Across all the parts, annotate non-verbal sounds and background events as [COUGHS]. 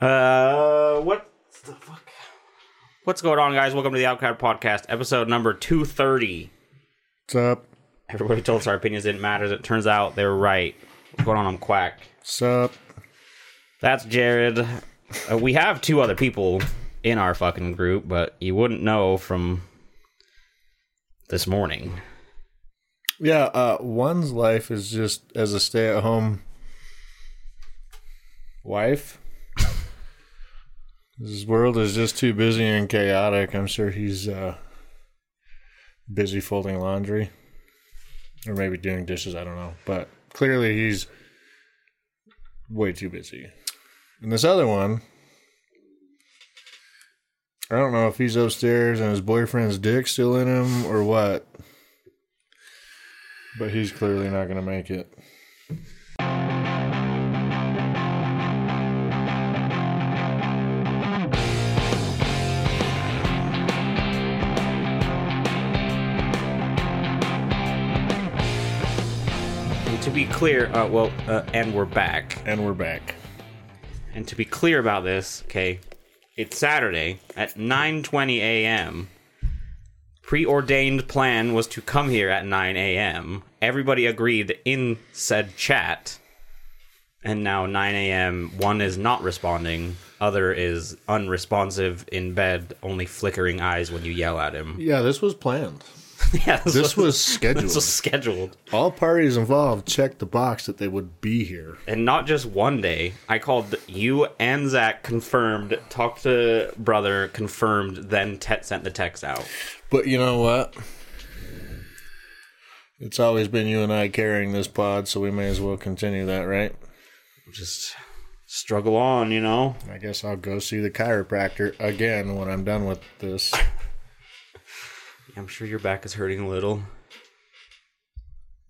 Uh, what the fuck? What's going on, guys? Welcome to the Outcast Podcast, episode number 230. What's up? Everybody told us our opinions didn't matter. It turns out they were right. What's going on? I'm Quack. What's up? That's Jared. Uh, we have two other people in our fucking group, but you wouldn't know from this morning. Yeah, uh, one's life is just as a stay at home wife. His world is just too busy and chaotic. I'm sure he's uh, busy folding laundry or maybe doing dishes. I don't know. But clearly he's way too busy. And this other one, I don't know if he's upstairs and his boyfriend's dick still in him or what. But he's clearly not going to make it. Clear, uh, well, uh, and we're back. And we're back. And to be clear about this, okay, it's Saturday at 9:20 a.m. Preordained plan was to come here at 9 a.m. Everybody agreed in said chat. And now 9 a.m. One is not responding. Other is unresponsive in bed, only flickering eyes when you yell at him. Yeah, this was planned. [LAUGHS] yeah, [LAUGHS] This was scheduled. this was scheduled. All parties involved checked the box that they would be here. And not just one day. I called you and Zach, confirmed, talked to brother, confirmed, then te- sent the text out. But you know what? It's always been you and I carrying this pod, so we may as well continue that, right? Just struggle on, you know? I guess I'll go see the chiropractor again when I'm done with this. [LAUGHS] I'm sure your back is hurting a little.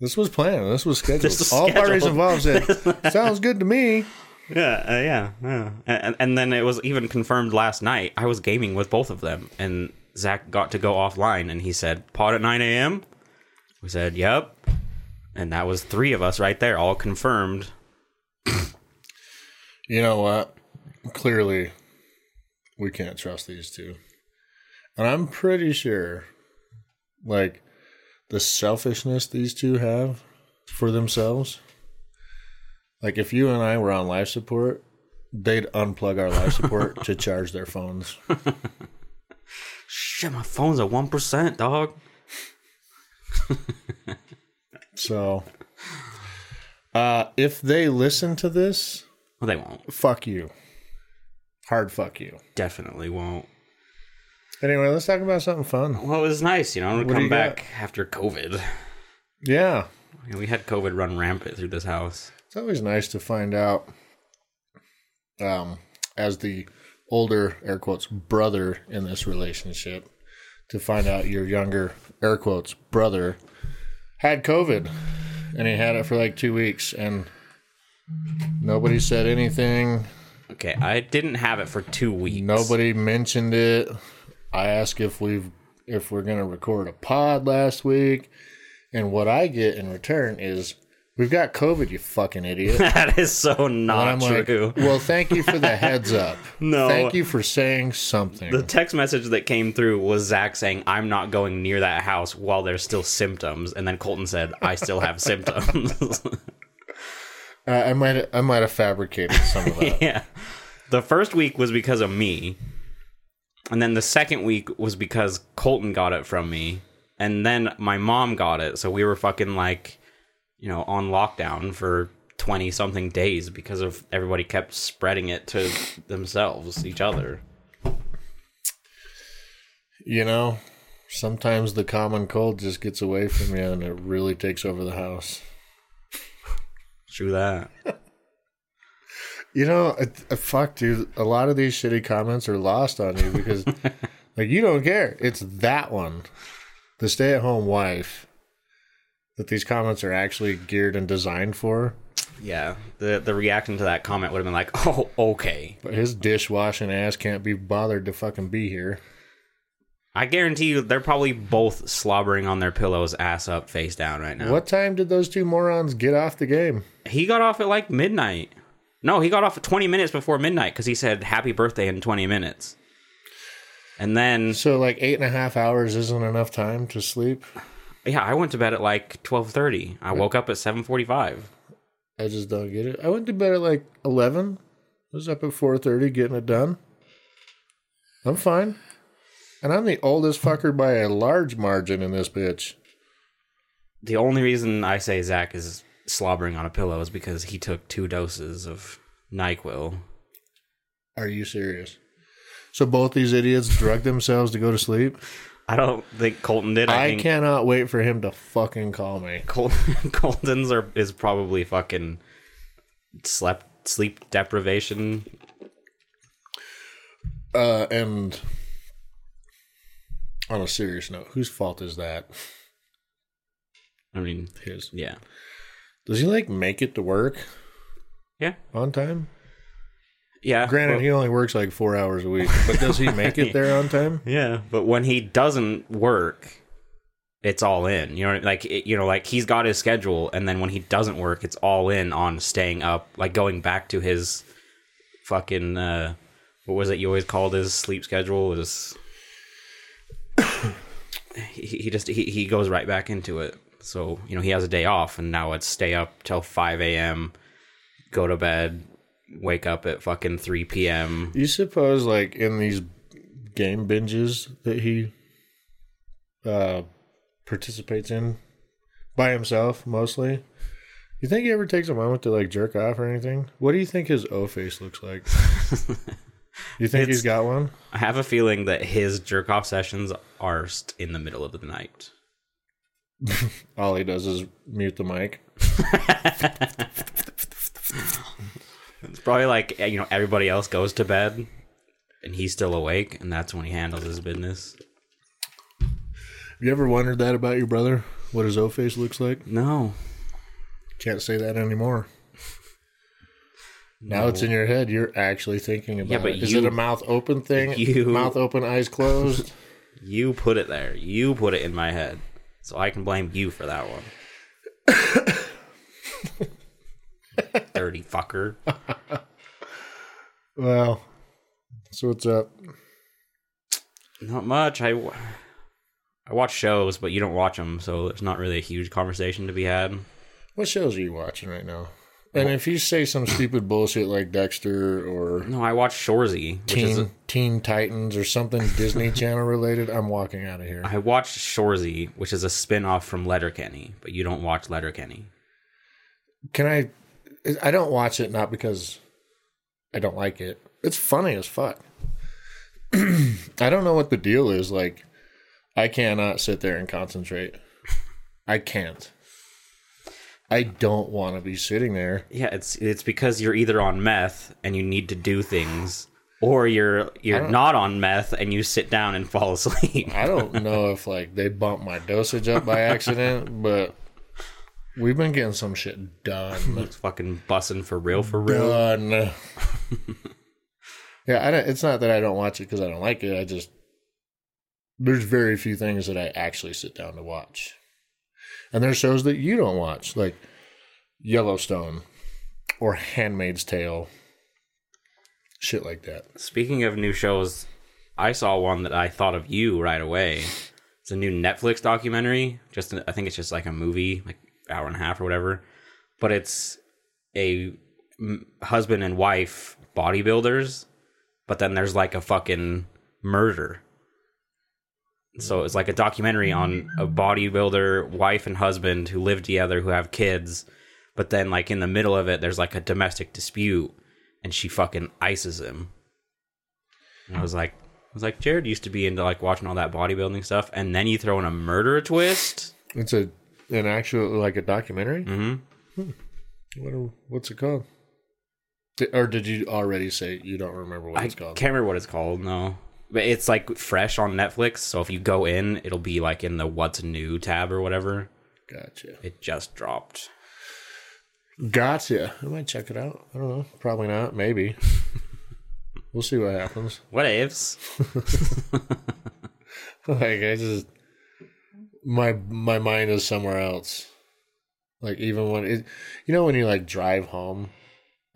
This was planned. This was scheduled. This was All parties involved said, [LAUGHS] "Sounds good to me." Yeah, uh, yeah, yeah. And, and then it was even confirmed last night. I was gaming with both of them, and Zach got to go offline, and he said, "Pod at 9 a.m." We said, "Yep," and that was three of us right there, all confirmed. You know what? Clearly, we can't trust these two. And I'm pretty sure, like, the selfishness these two have for themselves. Like, if you and I were on life support, they'd unplug our life support [LAUGHS] to charge their phones. Shit, my phone's at one percent, dog. So, uh, if they listen to this, Well, they won't. fuck you. Hard fuck you. Definitely won't. Anyway, let's talk about something fun. Well, it was nice, you know, to do come you back after COVID. Yeah. You know, we had COVID run rampant through this house. It's always nice to find out, um, as the older air quotes brother in this relationship, to find out your younger air quotes brother had COVID, and he had it for like two weeks, and nobody said anything. Okay, I didn't have it for two weeks. Nobody mentioned it. I asked if we've if we're gonna record a pod last week, and what I get in return is we've got COVID. You fucking idiot. [LAUGHS] that is so not I'm like, true. well, thank you for the heads up. [LAUGHS] No. Thank you for saying something. The text message that came through was Zach saying, I'm not going near that house while there's still symptoms. And then Colton said, I still have symptoms. [LAUGHS] Uh, I might I might have fabricated some of that. yeah. The first week was because of me. And then the second week was because Colton got it from me. And then my mom got it. So we were fucking like, you know, on lockdown for 20 something days because of everybody kept spreading it to themselves, each other. You know, sometimes the common cold just gets away from you, and it really takes over the house. True that. [LAUGHS] You know, uh, uh, fuck, dude. A lot of these shitty comments are lost on you because, [LAUGHS] like, you don't care. It's that one, the stay-at-home wife, that these comments are actually geared and designed for. Yeah. The the reaction to that comment would have been like, [LAUGHS] oh, okay. But his dishwashing ass can't be bothered to fucking be here. I guarantee you they're probably both slobbering on their pillows, ass up, face down right now. What time did those two morons get off the game? He got off at like midnight. No, he got off 20 minutes before midnight because he said happy birthday in 20 minutes. And then, So like eight and a half hours isn't enough time to sleep. yeah, I went to bed at like 12:30. I woke up at 7:45. I just don't get it. I went to bed at like eleven. I was up at four thirty getting it done. I'm fine. And I'm the oldest fucker by a large margin in this bitch. The only reason I say Zach is slobbering on a pillow is because he took two doses of NyQuil. Are you serious? So both these idiots drugged themselves to go to sleep? I don't think Colton did. I, I, think cannot wait for him to fucking call me. Col- [LAUGHS] Colton's are is probably fucking slept sleep deprivation. Uh, and on a serious note, whose fault is that? I mean, His. yeah, Does he like make it to work yeah, on time? yeah. Granted, well- he only works like four hours a week, but does he make it [LAUGHS] there on time? Yeah, but when he doesn't work, it's all in. You know, what I mean? like it, you know, like he's got his schedule, and then when he doesn't work, it's all in on staying up, like going back to his fucking uh, what was it you always called his sleep schedule? Is [COUGHS] he, he just he, he goes right back into it. So you know he has a day off, and now it's stay up till five a.m., go to bed, wake up at fucking three p.m. You suppose, like in these game binges that he uh, participates in by himself, mostly. You think he ever takes a moment to like jerk off or anything? What do you think his O face looks like? [LAUGHS] you think he's got one? I have a feeling that his jerk off sessions are in the middle of the night. [LAUGHS] All he does is mute the mic. [LAUGHS] It's probably like eh, you know everybody else goes to bed, and he's still awake, and that's when he handles his business. Have you ever wondered that about your brother? What his O face looks like? No, Can't say that anymore. Now it's in your head. You're actually thinking about Yeah, but it. Is you- it a mouth open thing? [LAUGHS] you- Mouth open, eyes closed. you put it there. You put it in my head, so I can blame you for that one. [LAUGHS] Dirty fucker. well, so what's up? Not much. I w- I watch shows, but you don't watch them, so there's not really a huge conversation to be had. What shows are you watching right now? And if you say some stupid bullshit like Dexter or No, I watch Shoresy, which is Teen Teen Titans or something Disney [LAUGHS] Channel related, I'm walking out of here. I watched Shoresy, which is a spin-off from Letterkenny, but you don't watch Letterkenny. Can I? I don't watch it not because I don't like it. It's funny as fuck. [CLEARS THROAT] I don't know what the deal is. Like, I cannot sit there and concentrate. I can't. I don't want to be sitting there. Yeah, it's it's because you're either on meth and you need to do things, or you're you're not on meth and you sit down and [LAUGHS] fall asleep. I don't know if like they bumped my dosage up by accident, but we've been getting some shit done. [LAUGHS] It's fucking bussing for real, for real. Done. yeah, I don't, it's not that I don't watch it because I don't like it. I just there's very few things that I actually sit down to watch, and there's shows that you don't watch, like Yellowstone or Handmaid's Tale, shit like that. Speaking of new shows, I saw one that I thought of you right away. It's a new Netflix documentary. Just I think it's just like a movie, like hour and a half or whatever. But it's a husband and wife bodybuilders, but then there's like a fucking murder. So it's like a documentary on a bodybuilder wife and husband who live together who have kids, but then like in the middle of it there's like a domestic dispute and she fucking ices him. And I was like, I was like, Jared used to be into like watching all that bodybuilding stuff, and then you throw in a murder twist. It's a an actual like a documentary. Mm-hmm. What what's it called? Or did you already say you don't remember what I it's called? can't remember what it's called. No, but it's like fresh on Netflix. So if you go in, it'll be like in the "What's New" tab or whatever. Gotcha. It just dropped. Gotcha. I might check it out. I don't know. Probably not. Maybe. [LAUGHS] we'll see what happens. What ifs? [LAUGHS] Like I just my my mind is somewhere else. Like even when it, you know, when you like drive home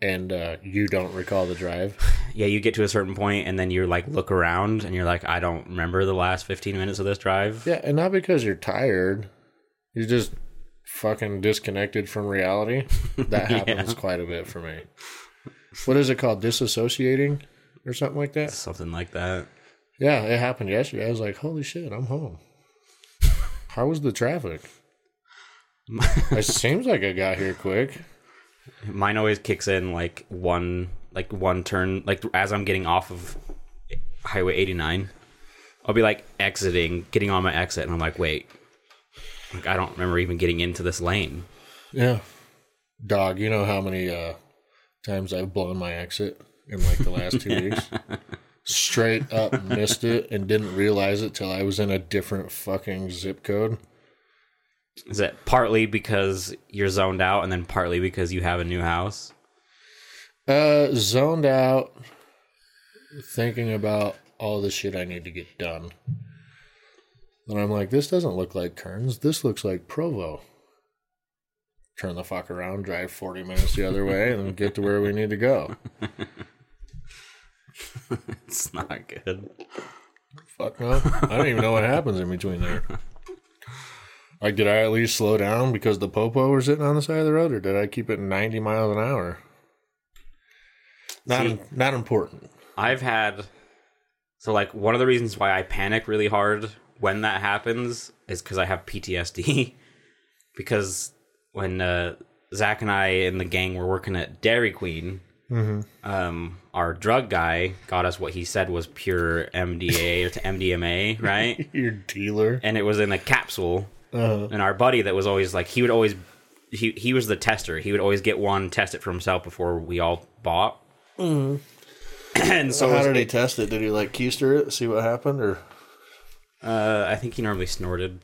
and uh, you don't recall the drive. [LAUGHS] Yeah, you get to a certain point and then you're like look around and you're like, I don't remember the last 15 minutes of this drive. Yeah, and not because you're tired. You're just fucking disconnected from reality. [LAUGHS] That happens quite a bit for me. What is it called? Disassociating or something like that? Something like that. Yeah, it happened yesterday. I was like, holy shit, I'm home. How was the traffic? [LAUGHS] it seems like I got here quick. Mine always kicks in like one like one turn like as I'm getting off of Highway 89. I'll be like exiting, getting on my exit, and I'm like, wait, like I don't remember even getting into this lane. Yeah. Dog, you know how many uh, times I've blown my exit in like the last two weeks? [LAUGHS] Straight up missed it and didn't realize it till I was in a different fucking zip code. Is it partly because you're zoned out, and then partly because you have a new house? Uh, zoned out, thinking about all the shit I need to get done. And I'm like, this doesn't look like Kearns. This looks like Provo. Turn the fuck around, drive 40 minutes the other way, and get to where we need to go. [LAUGHS] It's not good. Fuck no. I don't even know what happens in between there. Like, did I at least slow down because the popo were sitting on the side of the road, or did I keep it 90 miles an hour? Not, See- not important. I've had so like one of the reasons why I panic really hard when that happens is because I have PTSD. [LAUGHS] because when uh, Zach and I and the gang were working at Dairy Queen, um, our drug guy got us what he said was pure MDA or to MDMA, right? [LAUGHS] Your dealer. and it was in a capsule. Uh-huh. And our buddy that was always like he would always he he was the tester. He would always get one, test it for himself before we all bought. mm [CLEARS THROAT] and so it how did he test it? Did he like keister it, see what happened, or Uh, I think he normally snorted,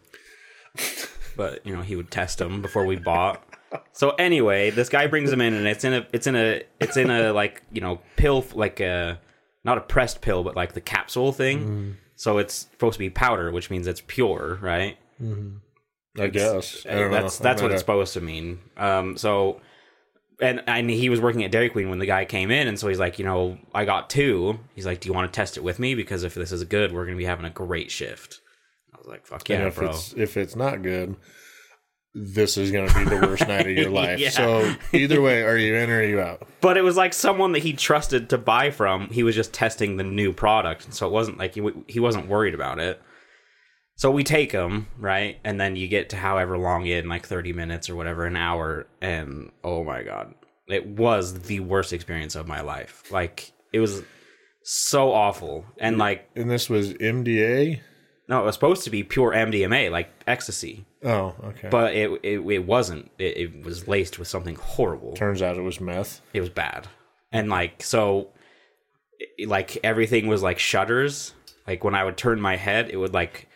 but you know he would test them before we bought. So anyway, this guy brings them in, and it's in a, it's in a, it's in a like you know pill, like a not a pressed pill, but like the capsule thing. So it's supposed to be powder, which means it's pure, right? I guess I don't that's know. that's I what it's supposed to mean. Um, so, and and he was working at Dairy Queen when the guy came in, and so he's like, you know, I got two. He's like, do you want to test it with me? Because if this is good, we're gonna be having a great shift. I was like, fuck yeah, and if bro. it's if it's not good, this is going to be the worst night of your [LAUGHS] life. Yeah. So either way, are you in or are you out? But it was like someone that he trusted to buy from. He was just testing the new product, so it wasn't like he he wasn't worried about it. So we take them right, and then you get to however long in, like thirty minutes or whatever, an hour, and oh my god, it was the worst experience of my life. Like it was so awful, and like And this was MDA. no, it was supposed to be pure MDMA, like ecstasy, Oh, okay. but it it, it wasn't. It, it was laced with something horrible. Turns out it was meth. it was bad and like so like everything was like shutters like when i would turn my head it would like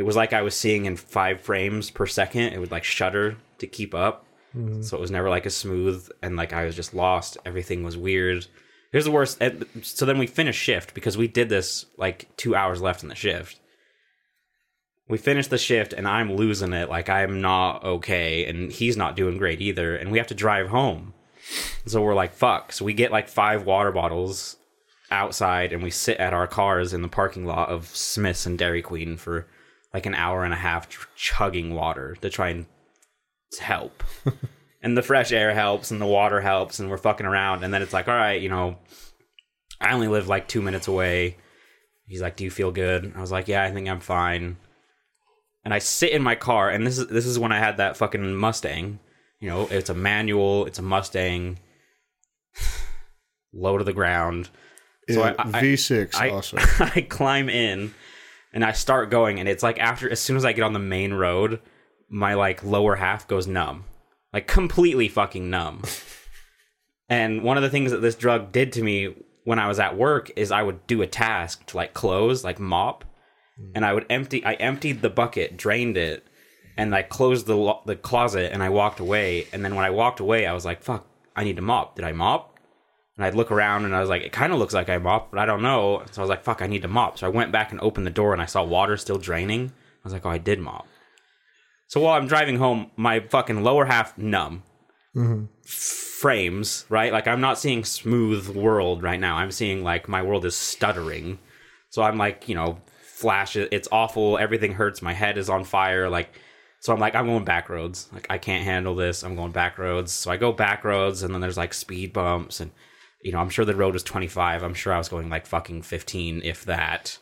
it was like i was seeing in five frames per second. It would like shutter to keep up. Mm-hmm. So it was never like a smooth and like i was just lost. Everything was weird. Here's the worst so then we finished shift because we did this like two hours left in the shift. We finished the shift and i'm losing it. Like i'm not okay and he's not doing great either and we have to drive home. So we're like, fuck. So we get like five water bottles outside and we sit at our cars in the parking lot of Smith's and Dairy Queen for like an hour and a half ch- chugging water to try and help. [LAUGHS] and the fresh air helps and the water helps and we're fucking around. And then it's like, all right, you know, I only live like two minutes away. He's like, do you feel good? I was like, yeah, I think I'm fine. And I sit in my car and this is this is when I had that fucking Mustang. You know, it's a manual, it's a Mustang, [SIGHS] low to the ground. So I- I- V6 I, also. [LAUGHS] I climb in and I start going, and it's like after, as soon as I get on the main road, my like lower half goes numb, like completely fucking numb. [LAUGHS] and one of the things that this drug did to me when I was at work is I would do a task to like close, like mop, hmm. and I would empty. I emptied the bucket, drained it, and I closed the lo- the closet, and I walked away. And then when I walked away, I was like, "Fuck, I need to mop." Did I mop? And I'd look around, and I was like, "It kind of looks like I mopped, but I don't know." So I was like, "Fuck, I need to mop." So I went back and opened the door, and I saw water still draining. I was like, "Oh, I did mop." So while I'm driving home, my fucking lower half numb, mm-hmm. frames, right? Like I'm not seeing smooth world right now. I'm seeing like my world is stuttering. So I'm like, you know, flash it's awful, everything hurts, my head is on fire, like so I'm like, I'm going back roads. Like I can't handle this. I'm going back roads. So I go back roads and then there's like speed bumps and you know, I'm sure the road was 25. I'm sure I was going like fucking 15 if that.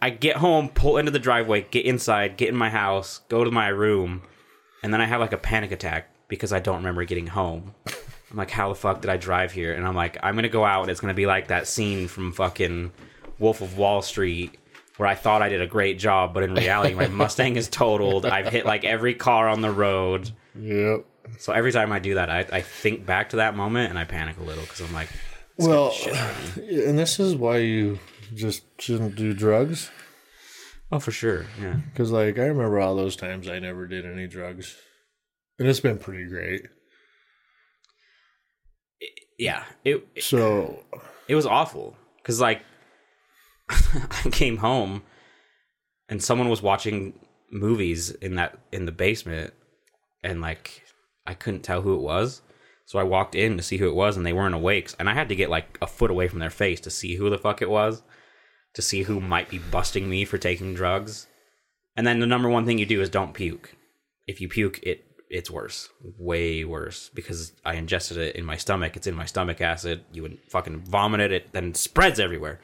I get home, pull into the driveway, get inside, get in my house, go to my room, and then I have like a panic attack because I don't remember getting home. [LAUGHS] I'm like, how the fuck did I drive here? And I'm like, I'm gonna go out and it's gonna be like that scene from fucking Wolf of Wall Street where I thought I did a great job, but in reality, my [LAUGHS] Mustang is totaled. I've hit like every car on the road. Yep. So every time I do that, I, I think back to that moment and I panic a little because I'm like, Well, shit out of me. [SIGHS] and this is why you just shouldn't do drugs. oh, for sure. Yeah. Because, like, I remember all those times I never did any drugs. And it's been pretty great. Yeah. It, it, So, it was awful because like [LAUGHS] I came home and someone was watching movies in that in the basement and like I couldn't tell who it was. So I walked in to see who it was and they weren't awake and I had to get like a foot away from their face to see who the fuck it was to see who might be busting me for taking drugs. And then the number one thing you do is don't puke. If you puke it it's worse. Way worse because I ingested it in my stomach. It's in my stomach acid. You would fucking vomit it, it then spreads everywhere.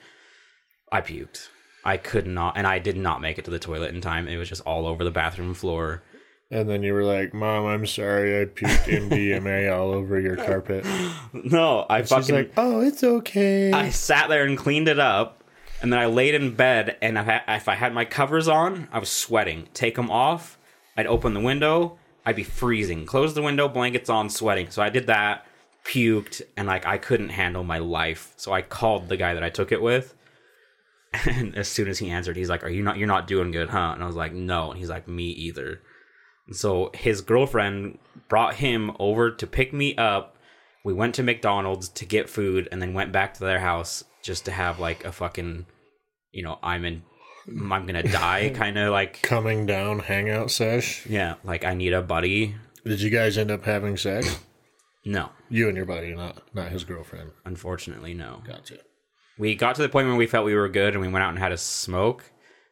I puked. I could not, and I did not make it to the toilet in time. It was just all over the bathroom floor. And then you were like, Mom, I'm sorry I puked MDMA [LAUGHS] all over your carpet. No, I She's fucking. like, Oh, it's okay. I sat there and cleaned it up, and then I laid in bed. And if I, if I had my covers on, I was sweating. Take them off, I'd open the window. I'd be freezing. Close the window, blankets on, sweating. So I did that, puked, and like I couldn't handle my life. So I called the guy that I took it with. [LAUGHS] And as soon as he answered, he's like, "Are you not? You're not doing good, huh?" And I was like, "No." And he's like, "Me either." So his girlfriend brought him over to pick me up. We went to McDonald's to get food, and then went back to their house just to have like a fucking, you know, I'm in, I'm gonna [LAUGHS] die kind of like, Coming down hangout sesh. yeah, like I need a buddy. Did you guys end up having sex? No, You and your buddy, not not his girlfriend. unfortunately, no. Gotcha. We got to the point where we felt we were good, and we went out and had a smoke,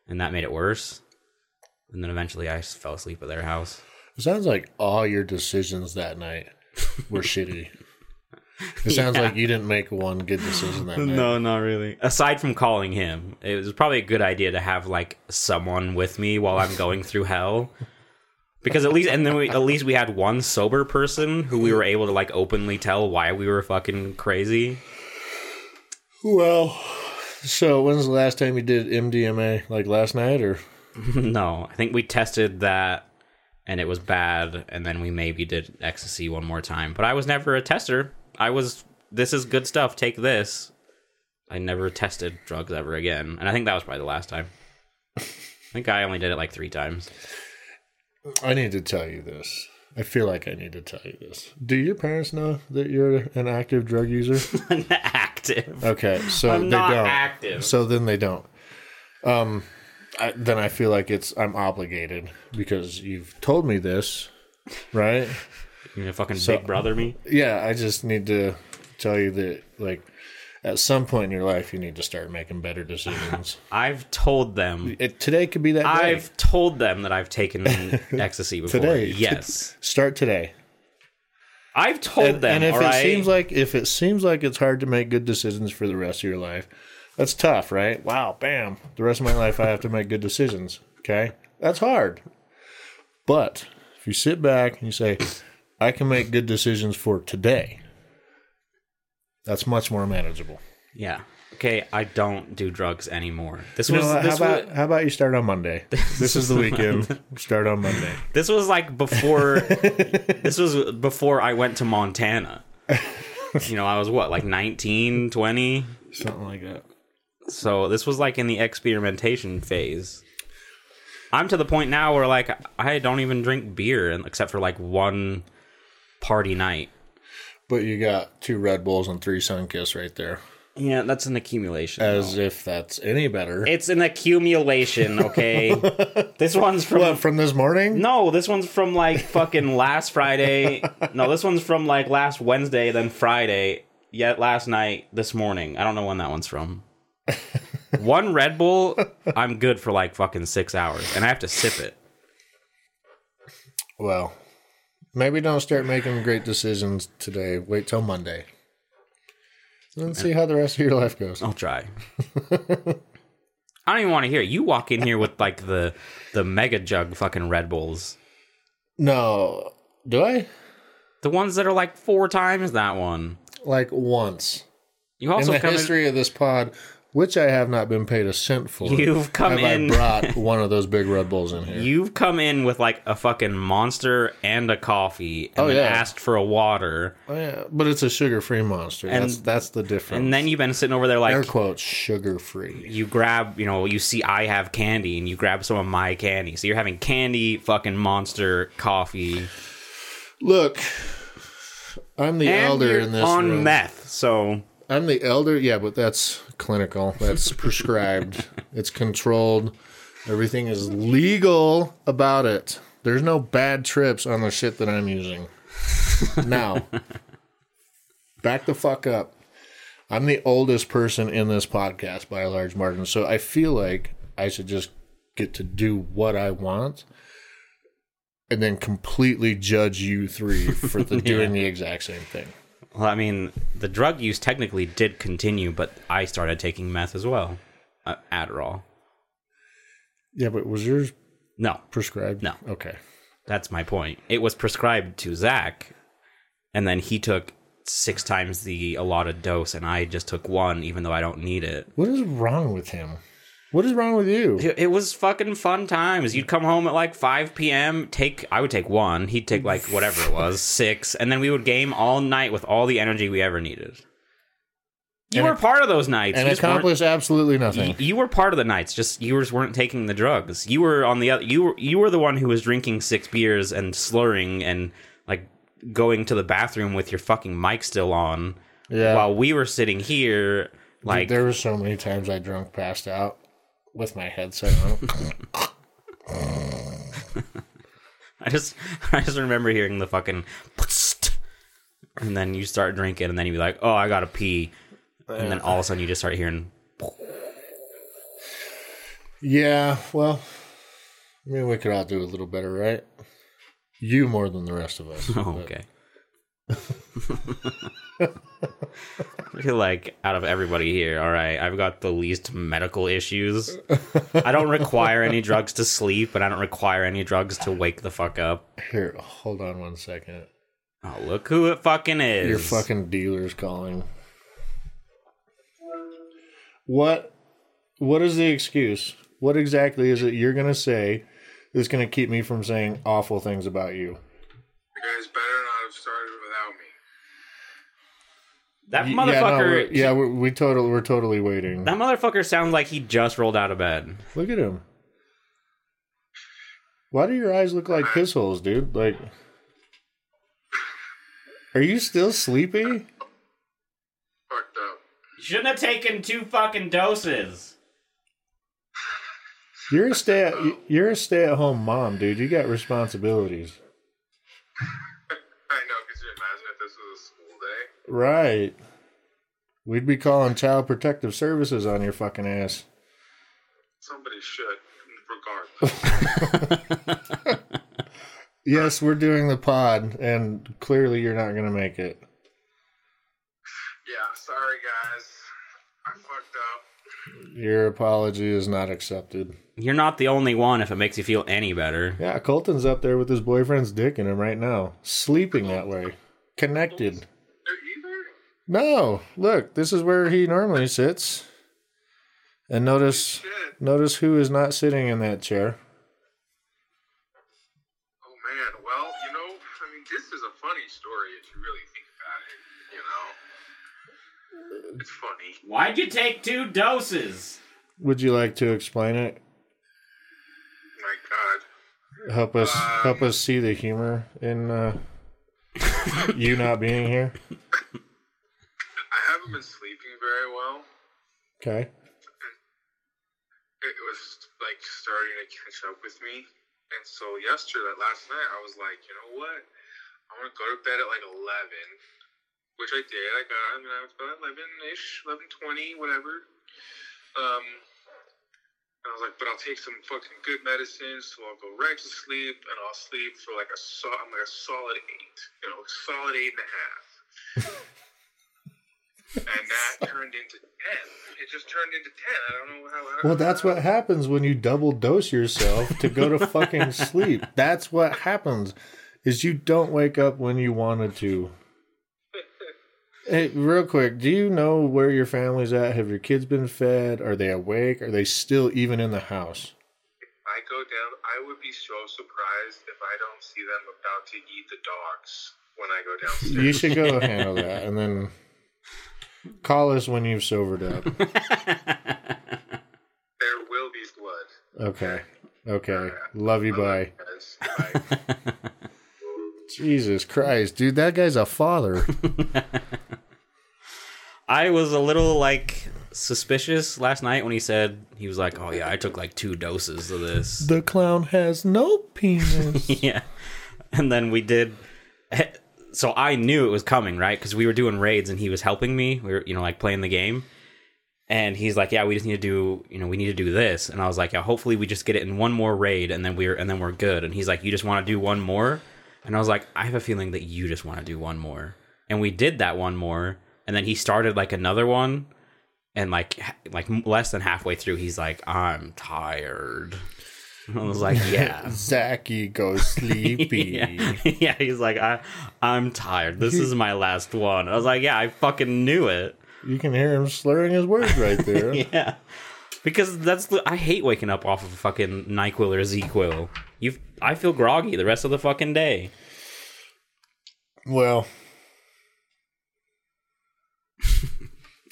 and that made it worse. And then eventually, I fell asleep at their house. It sounds like all your decisions that night were [LAUGHS] shitty. It sounds Yeah. like you didn't make one good decision that [LAUGHS] night. No, not really. Aside from calling him, it was probably a good idea to have like someone with me while I'm going through hell. Because at least, and then we at least we had one sober person who we were able to like openly tell why we were fucking crazy. Well, so when's the last time you did MDMA? Like last night or? [LAUGHS] no, I think we tested that and it was bad, and then we maybe did ecstasy one more time. But I was never a tester. I was. This is good stuff. Take this. I never tested drugs ever again, and I think that was probably the last time. I think I only did it like three times. I need to tell you this. I feel like I need to tell you this. Do your parents know that you're an active drug user? [LAUGHS] active. Okay, so I'm they don't. active. So then they don't. Um, I, then I feel like it's I'm obligated because you've told me this, right? [LAUGHS] You gonna fucking So- big brother me? Yeah, I just need to tell you that like at some point in your life you need to start making better decisions. [LAUGHS] I've told them. it, today could be that day. I've told them that I've taken [LAUGHS] ecstasy before. Today. Yes, start today. I've told And, them. and if it right? seems like if it seems like it's hard to make good decisions for the rest of your life, that's tough, right? Wow, bam. The rest of my life I have to make good decisions. Okay? That's hard. But if you sit back and you say, I can make good decisions for today, that's much more manageable. yeah. Okay, I don't do drugs anymore. This You was know what? How this about was how about you start on Monday? [LAUGHS] This is the weekend. Start on Monday. this was like before. [LAUGHS] this was before I went to Montana. You know, I was what, like 19, 20? Something like that. So this was like in the experimentation phase. I'm to the point now where like I don't even drink beer except for like one party night. But you got two Red Bulls and three Sunkiss right there. Yeah, that's an accumulation. As if that's any better. It's an accumulation, okay? [LAUGHS] this one's from what, from this morning? No, this one's from like fucking last Friday. No, this one's from like last Wednesday, then Friday, yet last night, this morning. I don't know when that one's from. One Red Bull, I'm good for like fucking six hours, and I have to sip it. Well, maybe don't start making great decisions today. Wait till Monday. And see how the rest of your life goes. I'll try. I don't even want to hear it. You walk in here with like the the mega jug fucking Red Bulls. No, do I? The ones that are like four times that one. Like once You in also the come in, history of this pod, which I have not been paid a cent for. You've come have in- I brought one of those big Red Bulls in here? You've come in with like a fucking monster and a coffee and Oh, then yeah. asked for a water. Oh, yeah, but it's a sugar-free monster. And- that's that's the difference. And then you've been sitting over there air like quotes sugar-free. you grab, you know, you see I have candy and you grab some of my candy. So you're having candy, fucking monster, coffee. Look, I'm the And elder in this on room. meth. So I'm the elder. Yeah, but that's clinical. That's prescribed. it's controlled. Everything is legal about it. There's no bad trips on the shit that I'm using. now, back the fuck up. I'm the oldest person in this podcast by a large margin, so I feel like I should just get to do what I want and then completely judge you three for the, [LAUGHS] doing the exact same thing. Well, I mean, the drug use technically did continue, but I started taking meth as well. Uh, Adderall. Yeah, but was yours No, prescribed? No. Okay. That's my point. It was prescribed to Zach, and then he took six times the allotted dose, and I just took one, even though I don't need it. What is wrong with him? What is wrong with you? It it was fucking fun times. You'd come home at like 5 p.m. Take I would take one. He'd take like whatever it was, [LAUGHS] six, and then we would game all night with all the energy we ever needed. You And were ac- part of those nights. And You just absolutely nothing. Y- You were part of the nights, just you just weren't taking the drugs. You were on the other. You were you were the one who was drinking six beers and slurring and like going to the bathroom with your fucking mic still on, Yeah. while we were sitting here like there were so many times I drunk passed out with my headset on. [LAUGHS] I just I just remember hearing the fucking and then you start drinking and then you'd be like, oh, I gotta pee, and then all of a sudden you just start hearing yeah, well, I mean, we could all do a little better, right? You more than the rest of us. [LAUGHS] Oh, okay. [LAUGHS] I feel like out of everybody here, all right, I've got the least medical issues. I don't require any drugs to sleep, but I don't require any drugs to wake the fuck up. Here, hold on one second. Oh, look who it fucking is. Your fucking dealer's calling. What? What is the excuse? What exactly is it you're gonna say that's gonna keep me from saying awful things about you? You guys better not have started without me. That Y- Yeah, no, motherfucker. we're, yeah, we we totally, we're totally waiting. That motherfucker sounds like he just rolled out of bed. Look at him. Why do your eyes look like piss holes, dude? Like, are you still sleepy? Fucked up. You shouldn't have taken two fucking doses. You're a stay you're a stay at home mom, dude. You got responsibilities, [LAUGHS] I know, because you imagine if this was a school day. Right? We'd be calling child protective services on your fucking ass. Somebody should, regardless. [LAUGHS] Yes, we're doing the pod, and clearly you're not gonna make it. yeah, sorry guys. I fucked up. Your apology is not accepted. You're not the only one if it makes you feel any better. Yeah, Colton's up there with his boyfriend's dick in him right now, sleeping that way, connected. They're either. No, look, this is where he normally sits. And notice Shit. notice who is not sitting in that chair. Oh man. Well, you know, I mean, this is a funny story if you really think about it. You know, it's funny. Why'd you take two doses? Would you like to explain it? My God. Help us help us see the humor in uh, you not being here. Haven't been sleeping very well. Okay. It was like starting to catch up with me. And so yesterday, last night, I was like, you know what? I'm gonna go to bed at like 11, which I did. I got, I mean, I was about 11 ish, 11:20, whatever. Um, and I was like, but I'll take some fucking good medicine, so I'll go right to sleep, and I'll sleep for like a so, I'm like a solid eight, you know, solid eight and a half. [LAUGHS] and that turned into ten. It just turned into ten. I don't know how. how Well, that's what happens when you double dose yourself to go to fucking sleep. [LAUGHS] That's what happens. Is you don't wake up when you wanted to. Hey, real quick, do you know where your family's at? Have your kids been fed? Are they awake? Are they still even in the house? If I go down. I would be so surprised if I don't see them about to eat the dogs when I go downstairs. You should go handle that and then call us when you've sobered up. [LAUGHS] there will be blood. Okay. Okay. Love you. Bye. Yes. Bye. [LAUGHS] Jesus Christ, dude, that guy's a father. [LAUGHS] I was a little like suspicious last night when he said he was like, "Oh yeah, I took like two doses of this." the clown has no penis. yeah, and then we did. So I knew it was coming, right? Because we were doing raids and he was helping me. We were, you know, like playing the game. And he's like, "Yeah, we just need to do, you know, we need to do this." And I was like, "Yeah, hopefully we just get it in one more raid, and then we're and then we're good." And he's like, "You just want to do one more?" And I was like, "I have a feeling that you just want to do one more." And we did that one more, and then he started like another one, and like like less than halfway through, he's like, "I'm tired." I was like, [LAUGHS] "Yeah." Zachy goes [LAUGHS] sleepy. yeah. [LAUGHS] yeah, he's like, I, I'm tired. This is my last one. I was like, yeah, I fucking knew it. You can hear him slurring his words right there. Yeah, because that's the, I hate waking up off of a fucking Nyquil or ZzzQuil. You, I feel groggy the rest of the fucking day. Well,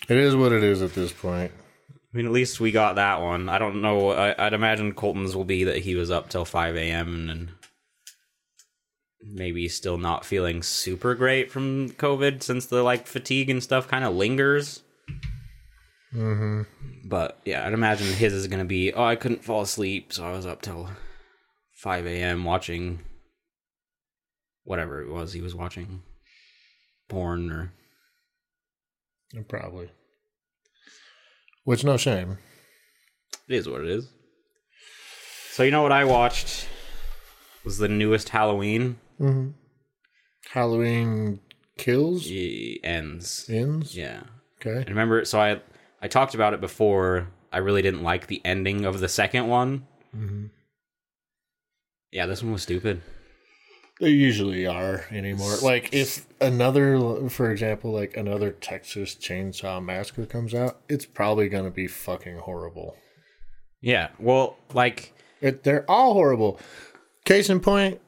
it is what it is at this point. I mean, at least we got that one. I don't know. I, I'd imagine Colton's will be that he was up till 5 a.m. and maybe still not feeling super great from COVID since the like fatigue and stuff kind of lingers. Mm-hmm. But yeah, I'd imagine his is gonna be. Oh, I couldn't fall asleep, so I was up till 5 a.m. watching whatever it was he was watching, porn or Probably. Which no shame. It is what it is. So you know what I watched was the newest Halloween Mm-hmm. Halloween kills It ends. ends. Yeah. Okay. And remember, so I I talked about it before. I really didn't like the ending of the second one. Mhm. Yeah, this one was stupid. They usually are anymore. Like if another, for example, like another Texas Chainsaw Massacre comes out, it's probably gonna be fucking horrible. Yeah. Well, like It, they're all horrible. Case in point,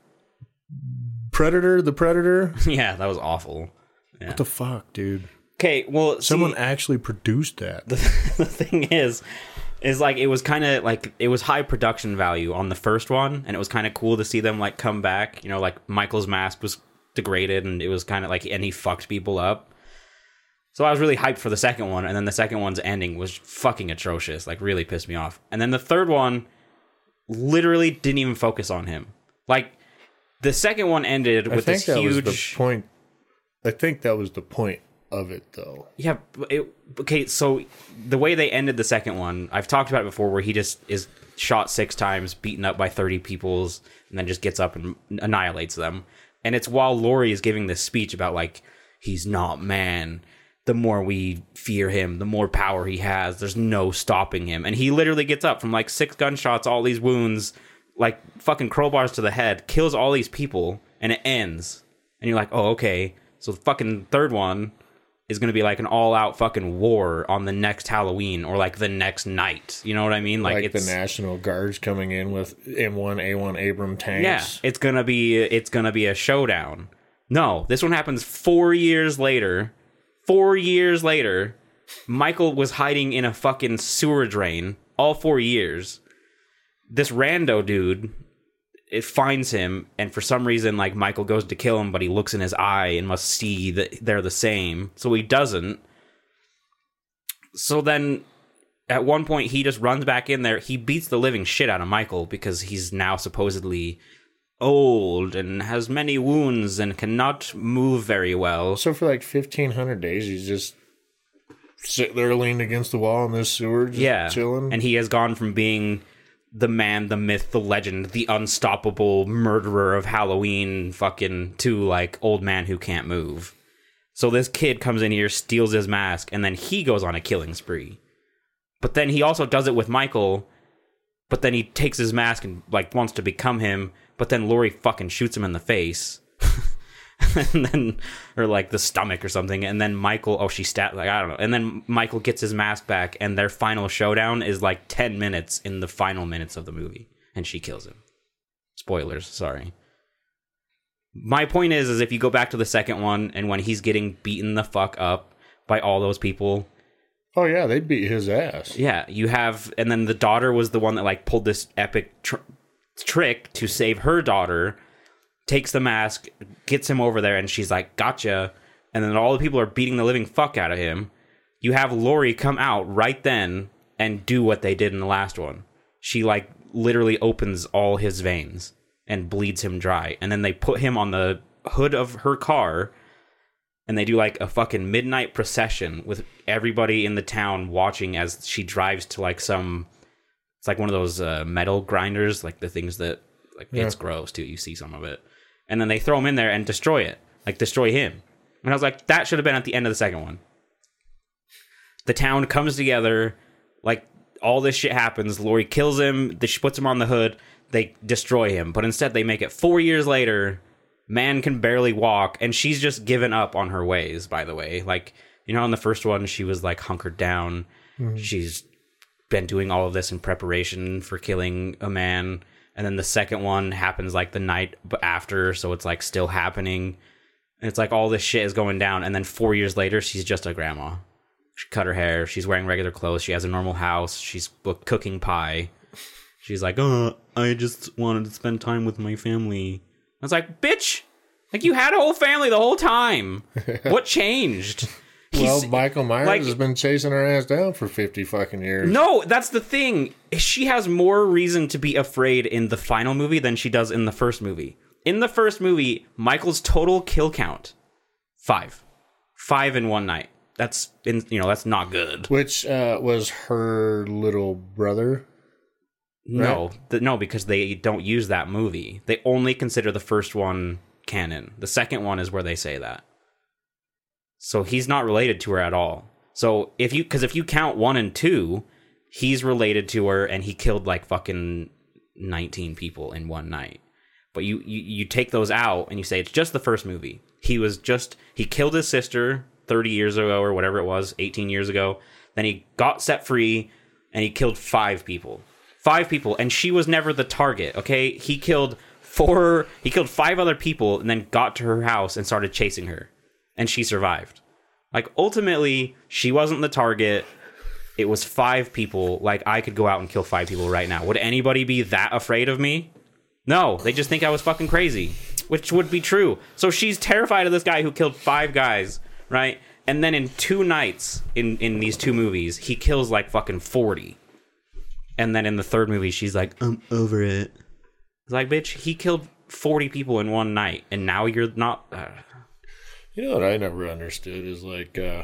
Predator, the Predator. [LAUGHS] yeah, that was awful. Yeah. What the fuck, dude? Okay, well, Someone see, actually produced that. the, [LAUGHS] the thing is is like it was kind of like it was high production value on the first one and it was kind of cool to see them like come back. You know like michael's mask was degraded and it was kind of like and he fucked people up. So i was really hyped for the second one and then the second one's ending was fucking atrocious like really pissed me off. And then the third one literally didn't even focus on him. Like the second one ended I with think this that was huge the point. I think that was the point of it, though. Yeah, it, okay. So the way they ended the second one, I've talked about it before, where he just is shot six times, beaten up by thirty peoples, and then just gets up and annihilates them. And it's while Laurie is giving this speech about like he's not man. The more we fear him, the more power he has. There's no stopping him. And he literally gets up from like six gunshots, all these wounds, like fucking crowbars to the head, kills all these people, and it ends. And you're like, oh, okay. So the fucking third one is going to be like an all-out fucking war on the next Halloween or like the next night. You know what I mean? Like, Like, the National Guards coming in with M1 A1 Abram tanks. yeah, it's gonna be it's gonna be a showdown. No, this one happens four years later. Four years later, Michael was hiding in a fucking sewer drain all four years. This rando dude, it finds him, and for some reason, like Michael goes to kill him, but he looks in his eye and must see that they're the same, so he doesn't. so then at one point he just runs back in there. He beats the living shit out of Michael because he's now supposedly old and has many wounds and cannot move very well. So for like fifteen hundred days, he's just sitting there leaned against the wall in this sewer, just yeah chilling. and he has gone from being the man the myth the legend the unstoppable murderer of halloween fucking to like old man who can't move. So this kid comes in here steals his mask and then he goes on a killing spree. But then he also does it with michael but then he takes his mask and like wants to become him but then Laurie fucking shoots him in the face [LAUGHS] [LAUGHS] and then or like the stomach or something and then michael oh she stabbed like i don't know and then michael gets his mask back and their final showdown is like 10 minutes in the final minutes of the movie and she kills him spoilers sorry my point is is if you go back to the second one and when he's getting beaten the fuck up by all those people oh yeah, they beat his ass. yeah, you have, and then the daughter was the one that like pulled this epic tr- trick to save her daughter. Takes the mask, gets him over there, and she's like, "Gotcha!" And then all the people are beating the living fuck out of him. You have Laurie come out right then and do what they did in the last one. She like literally opens all his veins and bleeds him dry, and then they put him on the hood of her car and they do like a fucking midnight procession with everybody in the town watching as she drives to like some it's like one of those uh, metal grinders like the things that like it's gross too you see some of it and then they throw him in there and destroy it like destroy him. And i was like that should have been at the end of the second one. The town comes together like all this shit happens. Laurie kills him she puts him on the hood they destroy him. But instead they make it four years later man can barely walk and she's just given up on her ways by the way. Like you know in the first one she was like hunkered down? Mm-hmm. She's been doing all of this in preparation for killing a man and then the second one happens like the night after so it's like still happening. And it's like all this shit is going down. And then four years later she's just a grandma. She cut her hair. She's wearing regular clothes. She has a normal house. She's cooking pie. She's like oh i just wanted to spend time with my family. I was like bitch like you had a whole family the whole time. [LAUGHS] What changed Well, Michael Myers like- has been chasing her ass down for fifty fucking years. no, that's the thing. She has more reason to be afraid in the final movie than she does in the first movie. In the first movie, Michael's total kill count five, five in one night. That's in you know that's not good. Which uh, was her little brother. No, th- no, because they don't use that movie. They only consider the first one canon. The second one is where they say that. So he's not related to her at all. So if you, because if you count one and two, he's related to her, and he killed like fucking nineteen people in one night. But you, you you take those out and you say it's just the first movie. He was just he killed his sister thirty years ago or whatever it was, eighteen years ago. Then he got set free and he killed five people. Five people, and she was never the target. Okay, he killed four. He killed five other people, and then got to her house and started chasing her, and she survived. Like ultimately, she wasn't the target. It was five people. Like I could go out and kill five people right now. Would anybody be that afraid of me? No, they just think I was fucking crazy, which would be true. So she's terrified of this guy who killed five guys, right? And then in two nights in in these two movies, he kills like fucking 40. And then in the third movie, she's like, "I'm over it." It's like, "Bitch, he killed 40 people in one night and now you're not uh, You know what I never understood is like uh,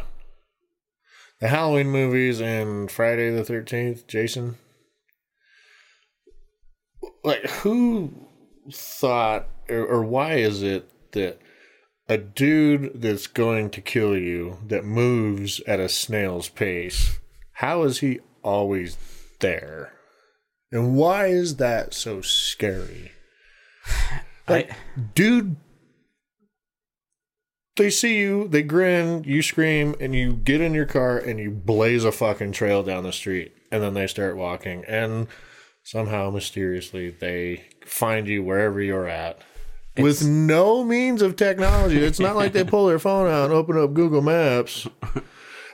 the Halloween movies and Friday the Thirteenth. Jason, like who thought or, or why is it that a dude that's going to kill you that moves at a snail's pace, how is he always there? And why is that so scary? [SIGHS] I, dude they see you they grin you scream and you get in your car and you blaze a fucking trail down the street and then they start walking and somehow mysteriously they find you wherever you're at with no means of technology it's not like they pull their phone out and open up google maps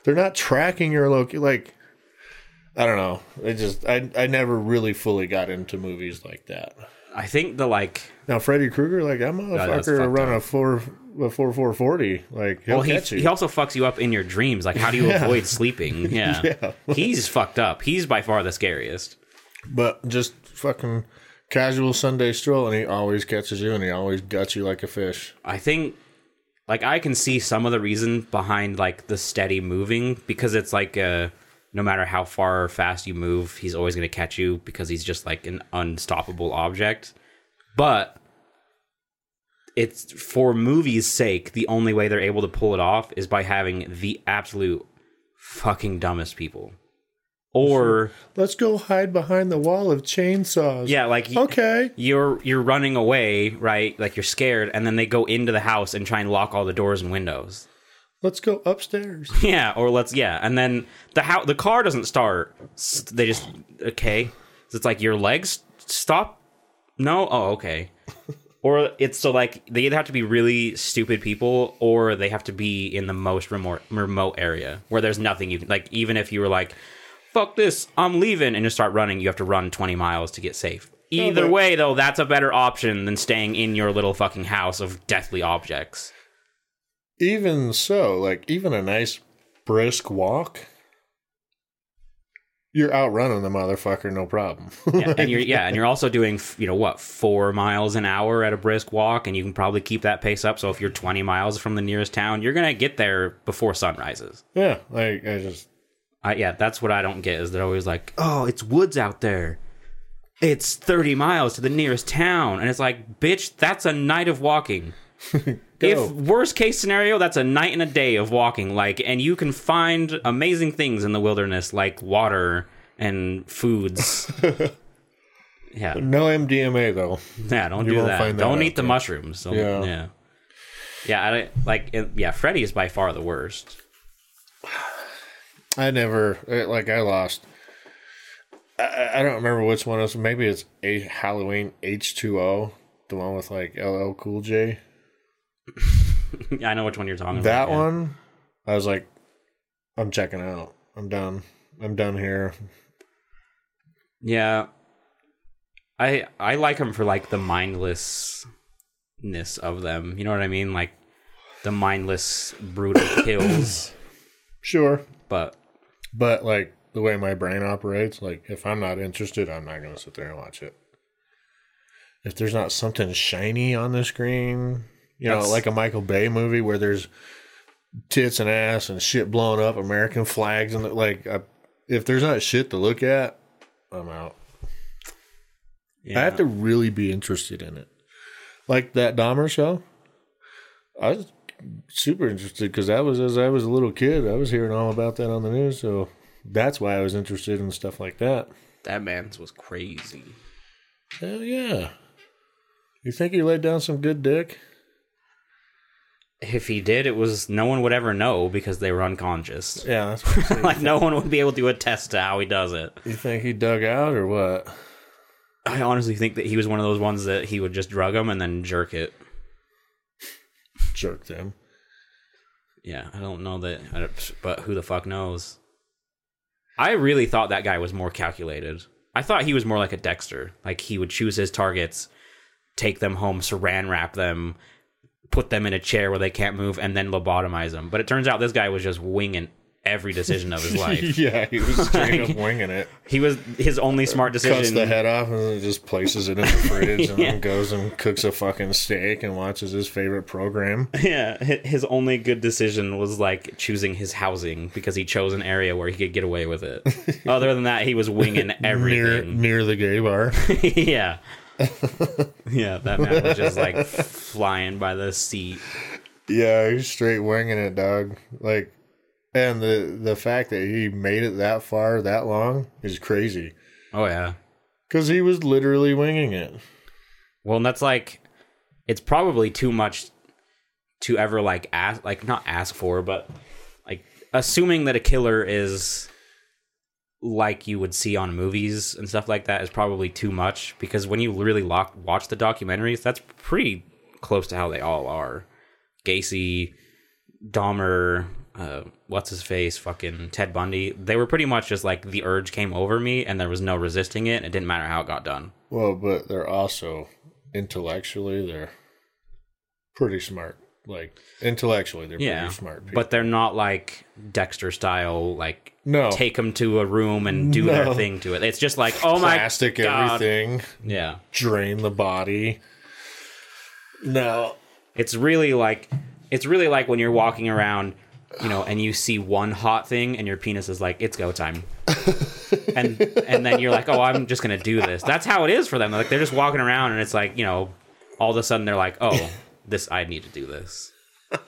they're not tracking your location like I don't know. It just I I never really fully got into movies like that. I think the like Now Freddy Krueger, like that motherfucker, fucked run up. a four a four four forty. Like he'll well he, you. he also fucks you up in your dreams. Like how do you [LAUGHS] Yeah. avoid sleeping? [LAUGHS] Yeah. Yeah. He's fucked up. He's by far the scariest. but just fucking casual Sunday stroll, and he always catches you, and he always guts you like a fish. I think like I can see some of the reason behind like the steady moving because it's like uh no matter how far or fast you move, he's always going to catch you because he's just like an unstoppable object. But it's for movie's sake, the only way they're able to pull it off is by having the absolute fucking dumbest people. Or Let's go hide behind the wall of chainsaws. yeah, like Okay. you're you're running away, right? Like you're scared, and then they go into the house and try and lock all the doors and windows. Let's go upstairs. [LAUGHS] Yeah, or let's yeah, and then the how the car doesn't start. They just okay. It's like your legs stop. No, oh okay. [LAUGHS] or it's so like they either have to be really stupid people, or they have to be in the most remote remote area where there's nothing you can like. Even if you were like, "Fuck this, I'm leaving," and just start running, you have to run 20 miles to get safe. Oh, either but- way, though, that's a better option than staying in your little fucking house of deathly objects. Even so, like even a nice brisk walk, you're outrunning the motherfucker, no problem. [LAUGHS] yeah, and you're yeah, and you're also doing you know what four miles an hour at a brisk walk, and you can probably keep that pace up. So if you're 20 miles from the nearest town, you're gonna get there before sun rises. yeah, like I just I, yeah, that's what I don't get is they're always like, oh, it's woods out there. It's 30 miles to the nearest town, and it's like, bitch, that's a night of walking. [LAUGHS] If worst case scenario, that's a night and a day of walking, like, and you can find amazing things in the wilderness, like water and foods. [LAUGHS] yeah, no MDMA though. yeah, don't You do that. that don't eat the mushrooms. Don't- Yeah. yeah, yeah. I, like, it, yeah. Freddy is by far the worst. I never eh, like I lost. I- I, I don't remember which one it was. Maybe it's a Halloween H two O, the one with like LL Cool J. [LAUGHS] I know which one you're talking That about. yeah. one, I was like, I'm checking out. I'm done. I'm done here. Yeah. I I like them for like the mindlessness of them. You know what I mean? Like the mindless brutal [COUGHS] kills. Sure, But but like the way my brain operates, like if I'm not interested, I'm not gonna sit there and watch it. If there's not something shiny on the screen, you know, That's- like a Michael Bay movie where there's tits and ass and shit blowing up, American flags, and like, I, if there's not shit to look at, I'm out. yeah. I have to really be interested in it. Like that Dahmer show, I was super interested because that was as I was a little kid. I was hearing all about that on the news, so that's why I was interested in stuff like that. that man's was crazy. Hell yeah! You think he laid down some good dick? If he did, it was no one would ever know because they were unconscious. Yeah, [LAUGHS] like no one would be able to attest to how he does it. you think he dug out or what? I honestly think that he was one of those ones that he would just drug them and then jerk it. Jerked him. Yeah, I don't know that, but who the fuck knows? I really thought that guy was more calculated. I thought he was more like a Dexter. Like he would choose his targets, take them home, saran wrap them, put them in a chair where they can't move, and then lobotomize them. But it turns out this guy was just winging every decision of his [LAUGHS] life. yeah, he was [LAUGHS] straight up winging it. He was his only uh, smart decision. Cuts the head off and just places it in the [LAUGHS] fridge and Yeah. then goes and cooks a fucking steak and watches his favorite program. Yeah, his only good decision was like choosing his housing because he chose an area where he could get away with it. Other than that, he was winging near everything. near the gay bar. yeah. Yeah, that man was just like flying by the seat. yeah, he's straight winging it, dog. Like, and the the fact that he made it that far that long is crazy Oh yeah. because he was literally winging it. Well, and that's like it's probably too much to ever like ask like not ask for, but like assuming that a killer is like you would see on movies and stuff like that is probably too much because when you really lock, watch the documentaries, that's pretty close to how they all are. Gacy, Dahmer, uh, what's his face, fucking Ted Bundy. They were pretty much just like the urge came over me, and there was no resisting it. It didn't matter how it got done. Well, but they're also intellectually they're pretty smart. Like intellectually, they're Yeah, pretty smart. People. but they're not like Dexter style, like No. take them to a room and do their thing to it. It's just like, oh plastic my god, everything, yeah. drain the body. No, It's really like it's really like when you're walking around, you know, and you see one hot thing and your penis is like, it's go time. [LAUGHS] and and then you're like, oh, I'm just gonna do this. That's how it is for them. Like they're just walking around and it's like, you know, all of a sudden they're like, oh, this I need to do this. [LAUGHS]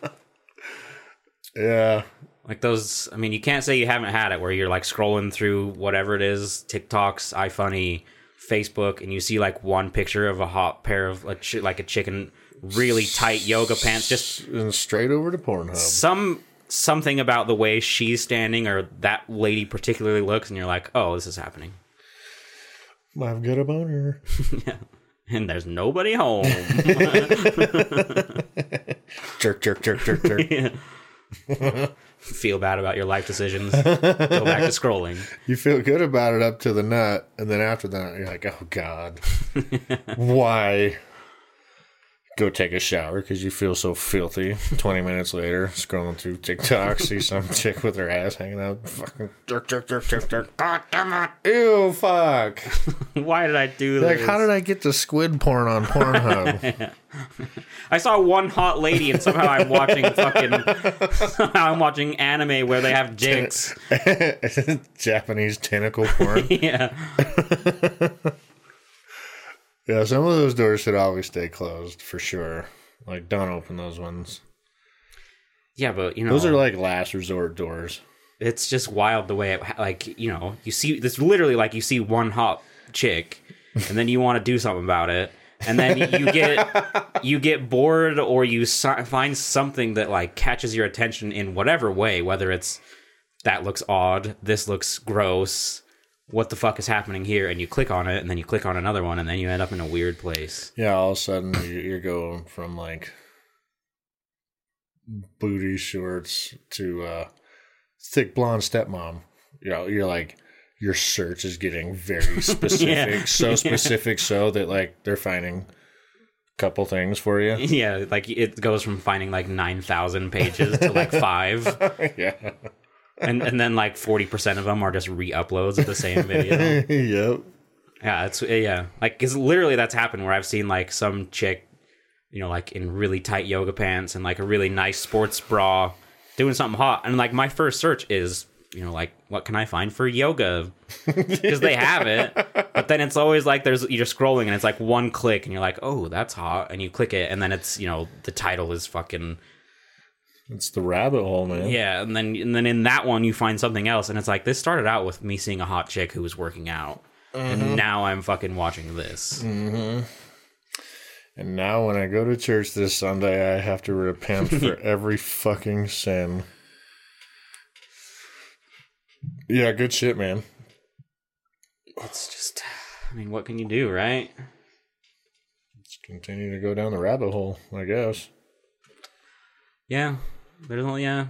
yeah, Like those, I mean, you can't say you haven't had it where you're like scrolling through whatever it is, TikToks, iFunny, Facebook, and you see like one picture of a hot pair of like, chi- like a chicken, really tight yoga pants, just and straight over to Pornhub. some something about the way she's standing or that lady particularly looks, and you're like, oh, this is happening, I've got a boner. [LAUGHS] [LAUGHS] and there's nobody home. [LAUGHS] jerk, jerk, jerk, jerk, jerk. [LAUGHS] Feel bad about your life decisions. Go back to scrolling. [LAUGHS] you feel good about it up to the nut, and then after that, you're like, oh god, why? Go take a shower because you feel so filthy. Twenty minutes later, scrolling through TikTok, see [LAUGHS] some chick with her ass hanging out. Fucking jerk, jerk, jerk, jerk, jerk. God damn it! Ew, fuck. [LAUGHS] Why did I do Like, this? how did I get to squid porn on Pornhub? [LAUGHS] I saw one hot lady, and somehow I'm watching fucking. somehow I'm watching anime where they have dicks. Japanese tentacle porn. yeah, Yeah, some of those doors should always stay closed for sure. Like, don't open those ones. yeah, but you know, Those are like last resort doors. it's just wild the way it like you know you see this literally like you see one hot chick, and then you want to do something about it. And then you get [LAUGHS] you get bored, or you si- find something that like catches your attention in whatever way, whether it's that looks odd, this looks gross, what the fuck is happening here, and you click on it, and then you click on another one, and then you end up in a weird place. Yeah, all of a sudden you- you're going from like booty shorts to uh, thick blonde stepmom. You know, you're like your search is getting very [LAUGHS] [LAUGHS] specific, Yeah. so specific, so that like they're finding a couple things for you. Yeah, like it goes from finding like nine thousand pages to like five, [LAUGHS] yeah, and and then like forty percent of them are just re-uploads of the same video. [LAUGHS] yep. Yeah, it's yeah, like because literally that's happened where I've seen like some chick, you know, like in really tight yoga pants and like a really nice sports bra, doing something hot, and like my first search is you know like what can I find for yoga? [LAUGHS] Because they have it, but then it's always like there's you're scrolling and it's like one click and you're like oh that's hot. And you click it and then it's you know the title is fucking It's the rabbit hole, man. yeah and then and then in that one you find something else and it's like this started out with me seeing a hot chick who was working out. And mm-hmm. now I'm fucking watching this. Mm-hmm. And now when I go to church this Sunday, I have to repent for [LAUGHS] every fucking sin. Yeah, good shit, man. It's just, I mean, what can you do, right? Let's continue to go down the rabbit hole, I guess. Yeah, there's only yeah.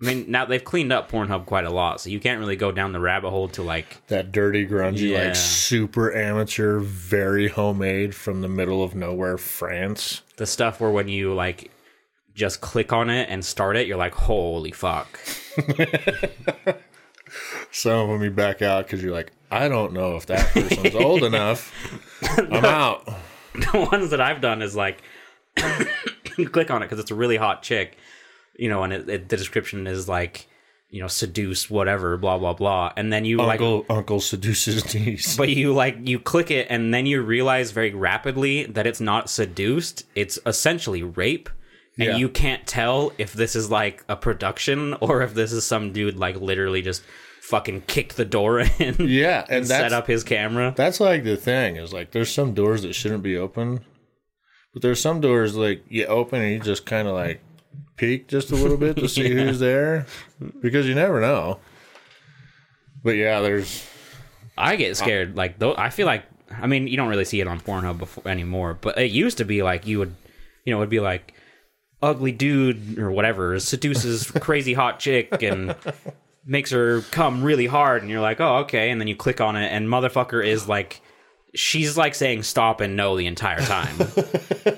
I mean, now they've cleaned up Pornhub quite a lot, so you can't really go down the rabbit hole to like, That dirty, grungy, Yeah. like super amateur, very homemade from the middle of nowhere, France. the stuff where when you like just click on it and start it, you're like, holy fuck. [LAUGHS] Some of them you back out because you're like, I don't know if that person's old [LAUGHS] enough. I'm out. [LAUGHS] the ones that I've done is like, [LAUGHS] you click on it because it's a really hot chick, you know, and it, it, the description is like, you know, seduce, whatever, blah blah blah, and then you like Uncle Uncle seduces niece. But you like you click it and then you realize very rapidly that it's not seduced, it's essentially rape. And Yeah. you can't tell if this is like a production or if this is some dude like literally just fucking kicked the door [LAUGHS] in Yeah, and and set up his camera. That's like the thing is like there's some doors that shouldn't be open, but there's some doors like you open and you just kind of like peek just a little bit to see [LAUGHS] who's there because you never know. But yeah, there's I get scared like though I feel like I mean you don't really see it on Pornhub before anymore, but it used to be like you would you know it'd be like ugly dude or whatever seduces [LAUGHS] crazy hot chick and makes her come really hard and you're like oh okay and then you click on it and motherfucker is like she's like saying stop and no the entire time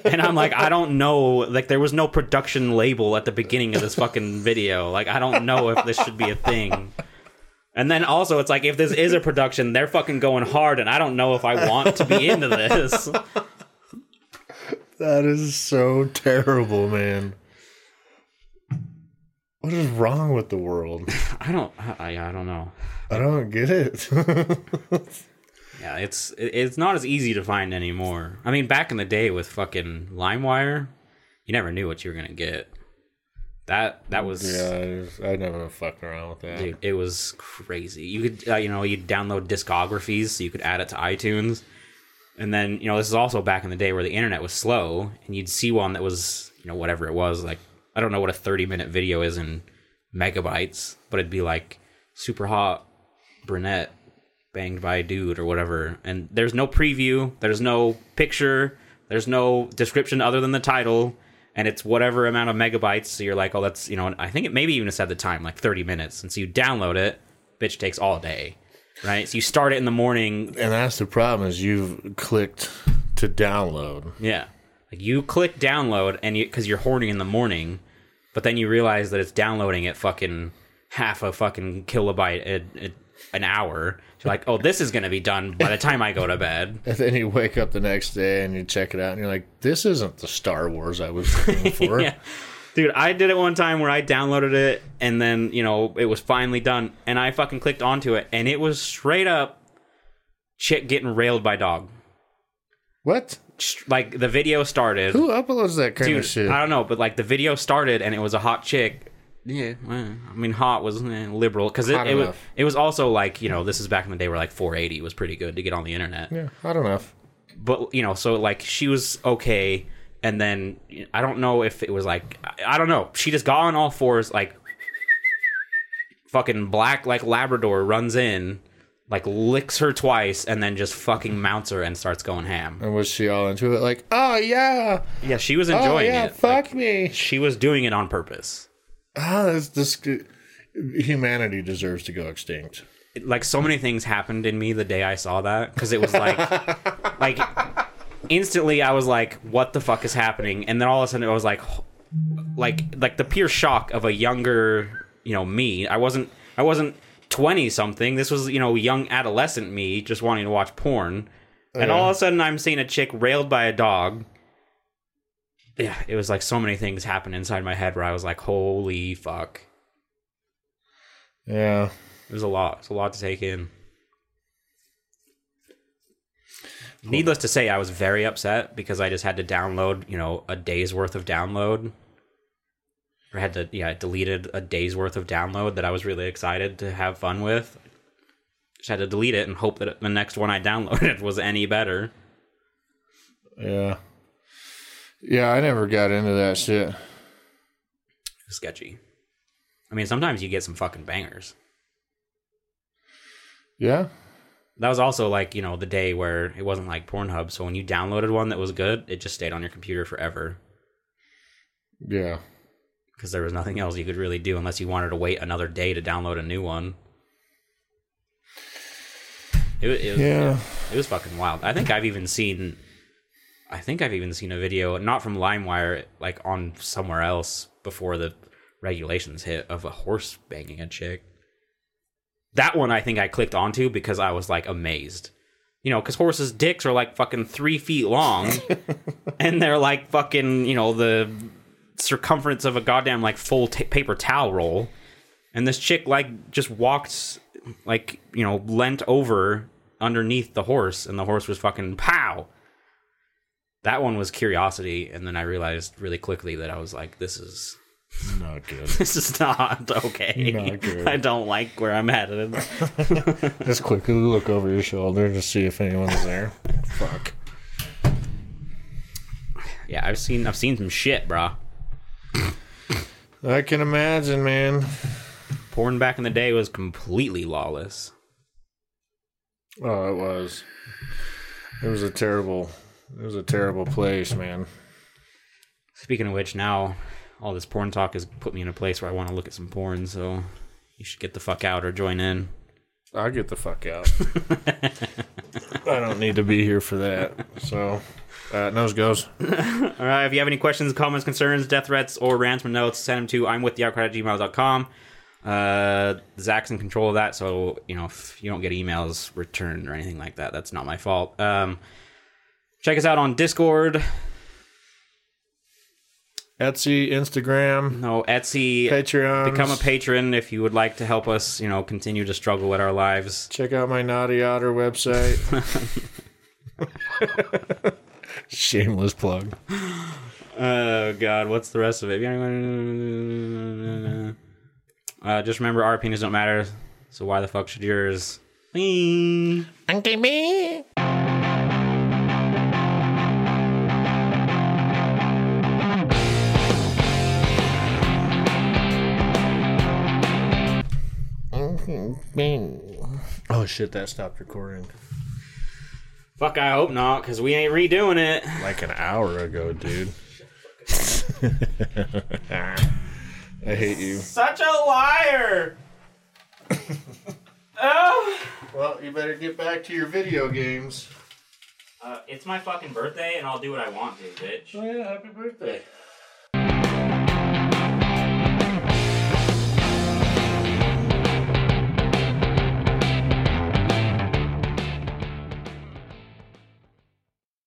and i'm like i don't know like there was no production label at the beginning of this fucking video like i don't know if this should be a thing and then also it's like if this is a production they're fucking going hard and i don't know if i want to be into this That is so terrible, man. What is wrong with the world? i don't i, I don't know I don't get it. [LAUGHS] Yeah, it's it's not as easy to find anymore. I mean, back in the day with fucking LimeWire, you never knew what you were gonna get. That that was yeah, I, I never fucked around with that. dude, it was crazy. You could uh, you know you download discographies so you could add it to iTunes, and then you know this is also back in the day where the internet was slow, and you'd see one that was you know whatever it was like I don't know what a thirty minute video is in megabytes, but it'd be like super hot brunette banged by a dude or whatever. And there's no preview there's no picture there's no description other than the title and it's whatever amount of megabytes. So you're like oh that's you know i think it maybe even said the time like 30 minutes. And so you download it bitch takes all day right? So you start it in the morning. And that's the problem is you've clicked to download. yeah. Like you click download and you because you're horny in the morning but then you realize that it's downloading at fucking half a fucking kilobyte a, a, an hour you're like oh this is gonna be done by the time i go to bed [LAUGHS] And then you wake up the next day and you check it out and you're like, this isn't the Star Wars I was looking [LAUGHS] for. yeah. Dude, I did it one time where I downloaded it and then, you know, it was finally done and I fucking clicked onto it and it was straight up chick getting railed by dog. What? Like the video started. Who uploads that kind Dude, of shit? I don't know, but like the video started and it was a hot chick. Yeah, well, I mean, hot was eh, liberal because it, Hot it was enough. it was also like you know this is back in the day where like 480 was pretty good to get on the internet. yeah, I don't know. but you know, so like she was okay, and then I don't know if it was like I, I don't know. She just got on all fours, like fucking black like Labrador runs in, like licks her twice, and then just fucking mounts her and starts going ham. And was she all into it? Like, oh yeah, Yeah, she was oh enjoying yeah, it. fuck Like, me. she was doing it on purpose. Ah, this, this humanity deserves to go extinct. It- like so many things happened in me the day I saw that because it was like, [LAUGHS] like instantly I was like, "What the fuck is happening?" And then all of a sudden it was like, like, like the pure shock of a younger, you know, me. I wasn't, I wasn't twenty something. This was, you know, young adolescent me just wanting to watch porn, and all of a sudden I'm seeing a chick railed by a dog. Yeah, it was like so many things happened inside my head where I was like, "Holy fuck!" Yeah, It was a lot. It's a lot to take in. Needless to say, I was very upset because I just had to download, you know, a day's worth of download. Or had to, yeah, I deleted a day's worth of download that I was really excited to have fun with. Just had to delete it and hope that the next one I [LAUGHS] downloaded was any better. yeah, yeah. I never got into that shit. Sketchy. I mean, sometimes you get some fucking bangers. Yeah, That was also like, you know, the day where it wasn't like Pornhub. So when you downloaded one that was good, it just stayed on your computer forever. yeah. because there was nothing else you could really do unless you wanted to wait another day to download a new one. It, it was, Yeah. it was fucking wild. I think I've even seen, I think I've even seen a video not from LimeWire, like on somewhere else before the regulations hit of a horse banging a chick. That one I think I clicked onto because I was like amazed. You know, because horses' dicks are like fucking three feet long, [LAUGHS] and they're like fucking, you know, the circumference of a goddamn like full ta paper towel roll. And this chick like just walked, like you know, leant over underneath the horse, and the horse was fucking pow. That one was curiosity, and then I realized really quickly that I was like, "This is Not good. [LAUGHS] this is not [LAUGHS] okay. Not good. I don't like where I'm headed." [LAUGHS] Just quickly look over your shoulder to see if anyone's there. Fuck. yeah, I've seen I've seen some shit, brah. I can imagine, man. Porn back in the day was completely lawless. Oh, it was. It was a terrible. It was a terrible place, man. Speaking of which, now all this porn talk has put me in a place where I want to look at some porn. So you should get the fuck out or join in. I'll get the fuck out. [LAUGHS] I don't need to be here for that. So, uh, nose goes. [LAUGHS] All right. If you have any questions, comments, concerns, death threats, or rants or notes, send them to I'm with the outcry at gmail.com. Uh, Zach's in control of that, so you know if you don't get emails returned or anything like that, that's not my fault. Um, check us out on Discord, Etsy, Instagram, no Etsy. Patreon. Become a patron if you would like to help us, you know, continue to struggle with our lives. Check out my Naughty Otter website. [LAUGHS] [LAUGHS] Shameless plug. Oh God, what's the rest of it? Uh, just remember, our opinions don't matter. So why the fuck should yours? Uncle me. Oh shit, that stopped recording Fuck, I hope not, because we ain't redoing it. like an hour ago, dude. I hate you. Such a liar. [LAUGHS] oh. Well, you better get back to your video games. Uh, it's my fucking birthday, and I'll do what I want to, bitch. Oh yeah, happy birthday.